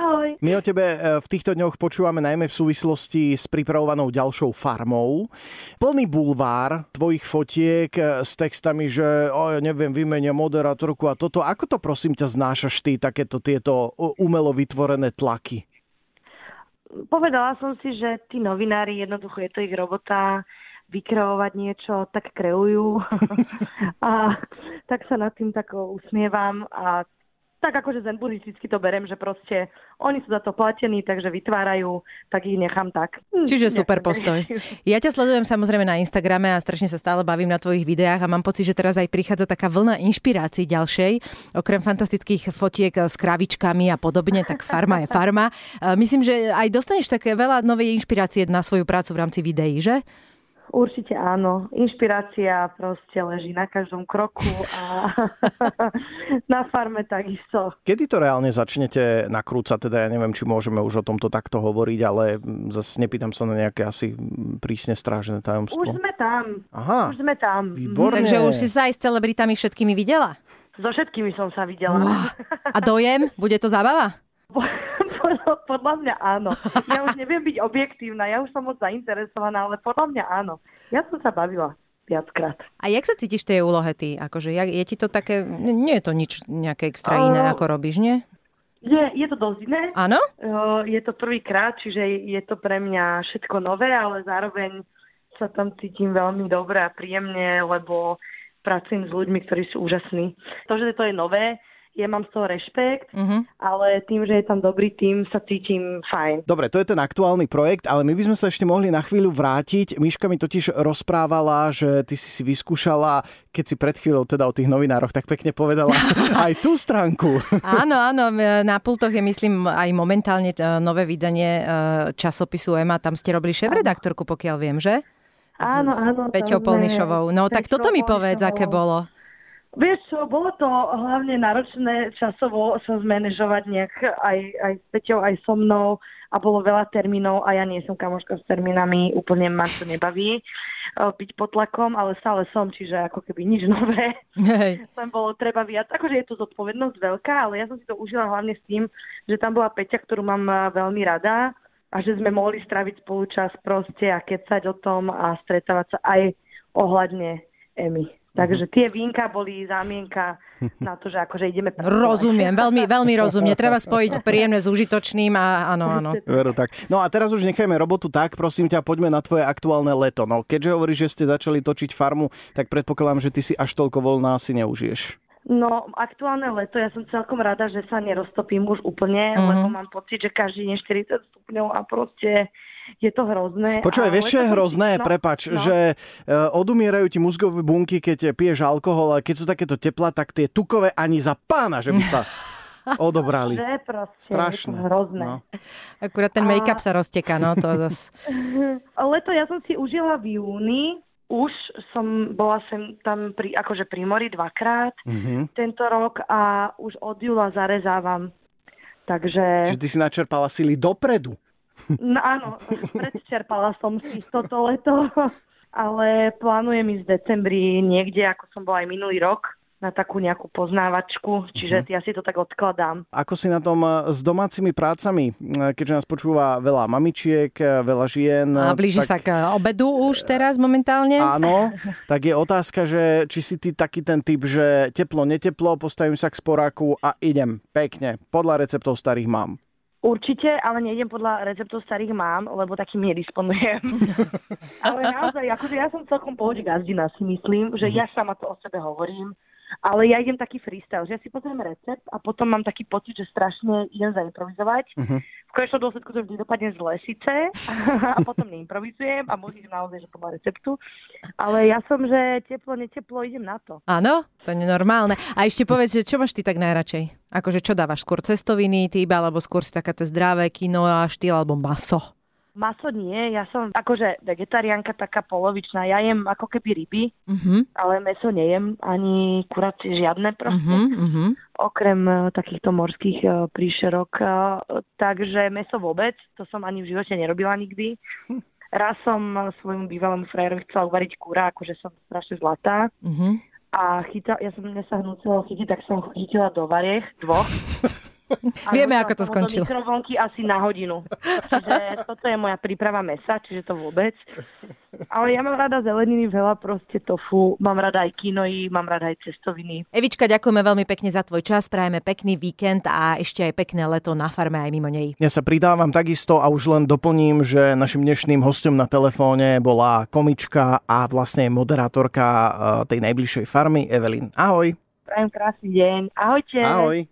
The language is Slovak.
Ahoj. My o tebe e, v týchto dňoch počúvame najmä v súvislosti s pripravovanou ďalšou farmou. Plný bulvár tvojich fotiek e, s textami, že o, neviem, vymenia moderátorku a toto. Ako to prosím ťa znášaš ty, takéto tieto umelo vytvorené tlaky? Povedala som si, že tí novinári, jednoducho je to ich robota, vykreovať niečo, tak kreujú. a tak sa nad tým tak usmievam a tak akože zen buddhisticky to berem, že proste oni sú za to platení, takže vytvárajú, tak ich nechám tak. Hm, Čiže super postoj. Ja ťa sledujem samozrejme na Instagrame a strašne sa stále bavím na tvojich videách a mám pocit, že teraz aj prichádza taká vlna inšpirácií ďalšej. Okrem fantastických fotiek s kravičkami a podobne, tak farma je farma. Myslím, že aj dostaneš také veľa novej inšpirácie na svoju prácu v rámci videí, že? Určite áno. Inšpirácia proste leží na každom kroku a na farme takisto. Kedy to reálne začnete nakrúcať? Teda ja neviem, či môžeme už o tomto takto hovoriť, ale zase nepýtam sa na nejaké asi prísne strážené tajomstvo. Už sme tam. Aha. Už sme tam. Výborné. Takže už si sa aj s celebritami všetkými videla? So všetkými som sa videla. Wow. A dojem? Bude to zábava? Podľa mňa áno. Ja už neviem byť objektívna, ja už som moc zainteresovaná, ale podľa mňa áno. Ja som sa bavila viackrát. A jak sa cítiš tej úlohe ty? Akože, je ti to také, nie je to nič nejaké extra iné, uh, ako robíš, nie? Je, je to dosť iné. Áno? Uh, je to prvýkrát, čiže je to pre mňa všetko nové, ale zároveň sa tam cítim veľmi dobre a príjemne, lebo pracujem s ľuďmi, ktorí sú úžasní. To, že to je nové, ja mám z toho rešpekt, uh-huh. ale tým, že je tam dobrý tým, sa cítim fajn. Dobre, to je ten aktuálny projekt, ale my by sme sa ešte mohli na chvíľu vrátiť. Miška mi totiž rozprávala, že ty si si vyskúšala, keď si pred chvíľou teda o tých novinároch tak pekne povedala, aj tú stránku. áno, áno, na pultoch je myslím aj momentálne nové vydanie e, časopisu EMA, tam ste robili šéf-redaktorku, pokiaľ viem, že? Áno, áno. S Peťou Polnišovou. No tak toto mi povedz, aké bolo. Vieš čo, bolo to hlavne náročné časovo sa zmanéžovať nejak aj, aj s Peťou, aj so mnou a bolo veľa termínov a ja nie som kamoška s termínami, úplne ma to nebaví uh, byť pod tlakom, ale stále som, čiže ako keby nič nové. Hej. Tam bolo treba viac, akože je to zodpovednosť veľká, ale ja som si to užila hlavne s tým, že tam bola Peťa, ktorú mám veľmi rada a že sme mohli straviť spolu čas proste a kecať o tom a stretávať sa aj ohľadne Emy. Takže tie vínka boli zámienka na to, že akože ideme... Rozumiem, veľmi, veľmi rozumne. Treba spojiť príjemné s užitočným a áno, áno. Veru tak. No a teraz už nechajme robotu tak, prosím ťa, poďme na tvoje aktuálne leto. No keďže hovoríš, že ste začali točiť farmu, tak predpokladám, že ty si až toľko voľná asi neužiješ. No, aktuálne leto, ja som celkom rada, že sa neroztopím už úplne, mm-hmm. lebo mám pocit, že každý deň 40 stupňov a proste je to hrozné. Počúvaj, vieš, čo je hrozné? No, Prepač, no. že uh, odumierajú ti mozgové bunky, keď piješ alkohol, ale keď sú takéto teplá, tak tie tukové ani za pána, že by sa odobrali. Že proste, Strašné. Je to hrozné. No. Akurát ten make-up a... sa rozteká, no to zas. Leto ja som si užila v júni, už som bola sem tam pri, akože pri mori dvakrát mm-hmm. tento rok a už od júla zarezávam. Takže... Čiže ty si načerpala sily dopredu. No áno, predčerpala som si toto leto, ale plánujem ísť v decembri niekde, ako som bola aj minulý rok na takú nejakú poznávačku, čiže uh-huh. ja si to tak odkladám. Ako si na tom eh, s domácimi prácami, eh, keďže nás počúva veľa mamičiek, eh, veľa žien. A blíži tak... sa k obedu už teraz momentálne? Áno, tak je otázka, že či si ty taký ten typ, že teplo, neteplo, postavím sa k sporáku a idem pekne, podľa receptov starých mám. Určite, ale nejdem podľa receptov starých mám, lebo takým nedisponujem. ale naozaj, akože ja som celkom pohode gazdina, si myslím, že ja sama to o sebe hovorím ale ja idem taký freestyle, že ja si pozriem recept a potom mám taký pocit, že strašne idem zaimprovizovať. Uh-huh. V konečnom dôsledku to vždy dopadne zle síce a potom neimprovizujem a môžem naozaj, že podľa receptu. Ale ja som, že teplo, neteplo, idem na to. Áno, to je normálne. A ešte povedz, že čo máš ty tak najradšej? Akože čo dávaš? Skôr cestoviny, ty iba, alebo skôr si taká zdravé kino a štýl, alebo maso? Maso nie, ja som akože vegetariánka taká polovičná. Ja jem ako keby ryby, uh-huh. ale meso nejem, ani kuracie žiadne proste. Uh-huh, uh-huh. Okrem uh, takýchto morských uh, príšerok. Uh, takže meso vôbec, to som ani v živote nerobila nikdy. Raz som svojmu bývalému frajerovi chcela uvariť kúra, akože som strašne zlatá. Uh-huh. A chyta, ja som mne sa hnúcela chytiť, tak som chytila do variech, dvoch. A Vieme, ako to skončilo. Do mikrovlnky asi na hodinu. Čiže toto je moja príprava mesa, čiže to vôbec. Ale ja mám rada zeleniny, veľa proste tofu, mám rada aj kinoi, mám rada aj cestoviny. Evička, ďakujeme veľmi pekne za tvoj čas, prajeme pekný víkend a ešte aj pekné leto na farme aj mimo nej. Ja sa pridávam takisto a už len doplním, že našim dnešným hostom na telefóne bola komička a vlastne moderátorka eh, tej najbližšej farmy Evelyn. Ahoj. Prajem krásny deň. Ahojte. Ahoj.